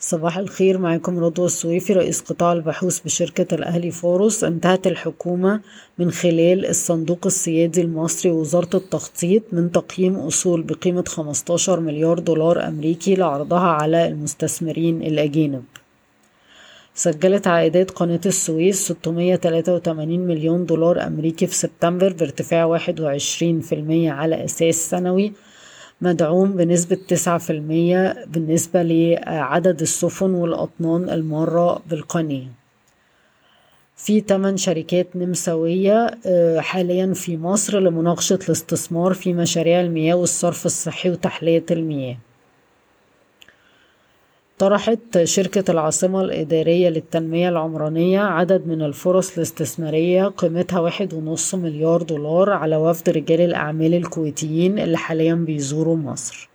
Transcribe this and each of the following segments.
صباح الخير معكم رضوى السويفي رئيس قطاع البحوث بشركة الأهلي فاروس انتهت الحكومة من خلال الصندوق السيادي المصري ووزارة التخطيط من تقييم أصول بقيمة 15 مليار دولار أمريكي لعرضها على المستثمرين الأجانب. سجلت عائدات قناة السويس 683 مليون دولار أمريكي في سبتمبر بارتفاع 21% على أساس سنوي مدعوم بنسبة تسعة في المية بالنسبة لعدد السفن والأطنان المارة بالقناة. في 8 شركات نمساوية آه، حاليا في مصر لمناقشة الاستثمار في مشاريع المياه والصرف الصحي وتحلية المياه. طرحت شركة العاصمة الإدارية للتنمية العمرانية عدد من الفرص الاستثمارية قيمتها واحد ونص مليار دولار على وفد رجال الأعمال الكويتيين اللي حاليا بيزوروا مصر.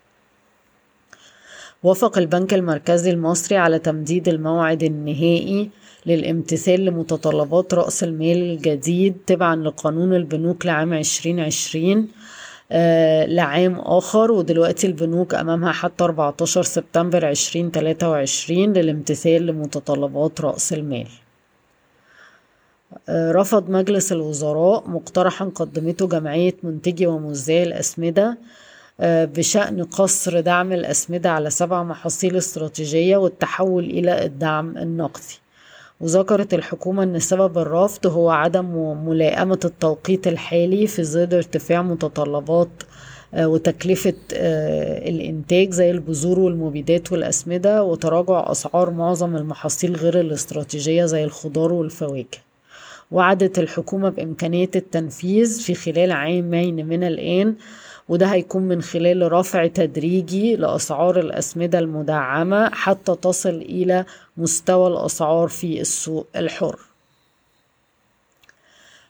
وافق البنك المركزي المصري على تمديد الموعد النهائي للامتثال لمتطلبات رأس المال الجديد تبعا لقانون البنوك لعام 2020 آه، لعام آخر ودلوقتي البنوك أمامها حتى 14 سبتمبر 2023 للامتثال لمتطلبات رأس المال. آه، رفض مجلس الوزراء مقترحا قدمته جمعية منتجي وموزعي الأسمدة آه، بشأن قصر دعم الأسمدة على سبع محاصيل استراتيجية والتحول إلى الدعم النقدي. وذكرت الحكومة أن سبب الرفض هو عدم ملائمة التوقيت الحالي في ظل ارتفاع متطلبات آه، وتكلفة آه، الإنتاج زي البذور والمبيدات والأسمدة وتراجع أسعار معظم المحاصيل غير الاستراتيجية زي الخضار والفواكه. وعدت الحكومة بإمكانية التنفيذ في خلال عامين من الآن وده هيكون من خلال رفع تدريجي لأسعار الأسمدة المدعمة حتى تصل إلى مستوى الأسعار في السوق الحر.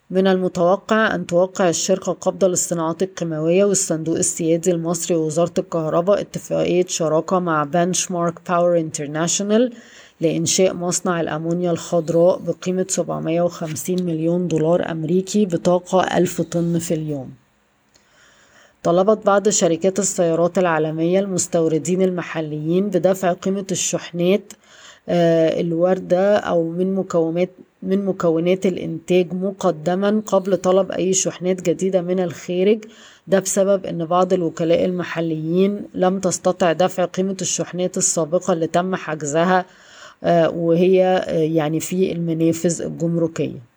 من المتوقع أن توقع الشركة القابضة للصناعات الكيماوية والصندوق السيادي المصري ووزارة الكهرباء اتفاقية شراكة مع Benchmark Power International لإنشاء مصنع الأمونيا الخضراء بقيمة 750 مليون دولار أمريكي بطاقة 1000 طن في اليوم. طلبت بعض شركات السيارات العالمية المستوردين المحليين بدفع قيمة الشحنات آه، الواردة أو من مكونات من مكونات الإنتاج مقدما قبل طلب أي شحنات جديدة من الخارج. ده بسبب أن بعض الوكلاء المحليين لم تستطع دفع قيمة الشحنات السابقة اللي تم حجزها آه، وهي آه، يعني في المنافذ الجمركية.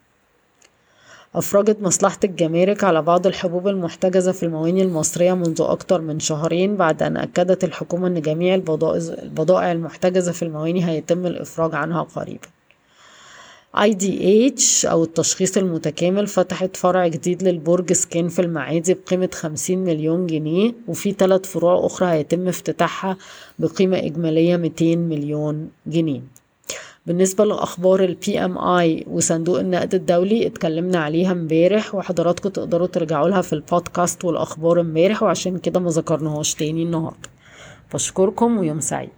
أفرجت مصلحة الجمارك على بعض الحبوب المحتجزة في المواني المصرية منذ أكثر من شهرين بعد أن أكدت الحكومة أن جميع البضائع المحتجزة في المواني هيتم الإفراج عنها قريبا. IDH أو التشخيص المتكامل فتحت فرع جديد للبرج سكان في المعادي بقيمة 50 مليون جنيه وفي ثلاث فروع أخرى هيتم افتتاحها بقيمة إجمالية 200 مليون جنيه. بالنسبة لأخبار ال PMI وصندوق النقد الدولي اتكلمنا عليها امبارح وحضراتكم تقدروا ترجعوا لها في البودكاست والأخبار امبارح وعشان كده ما ذكرناهاش تاني النهاردة. بشكركم ويوم سعيد.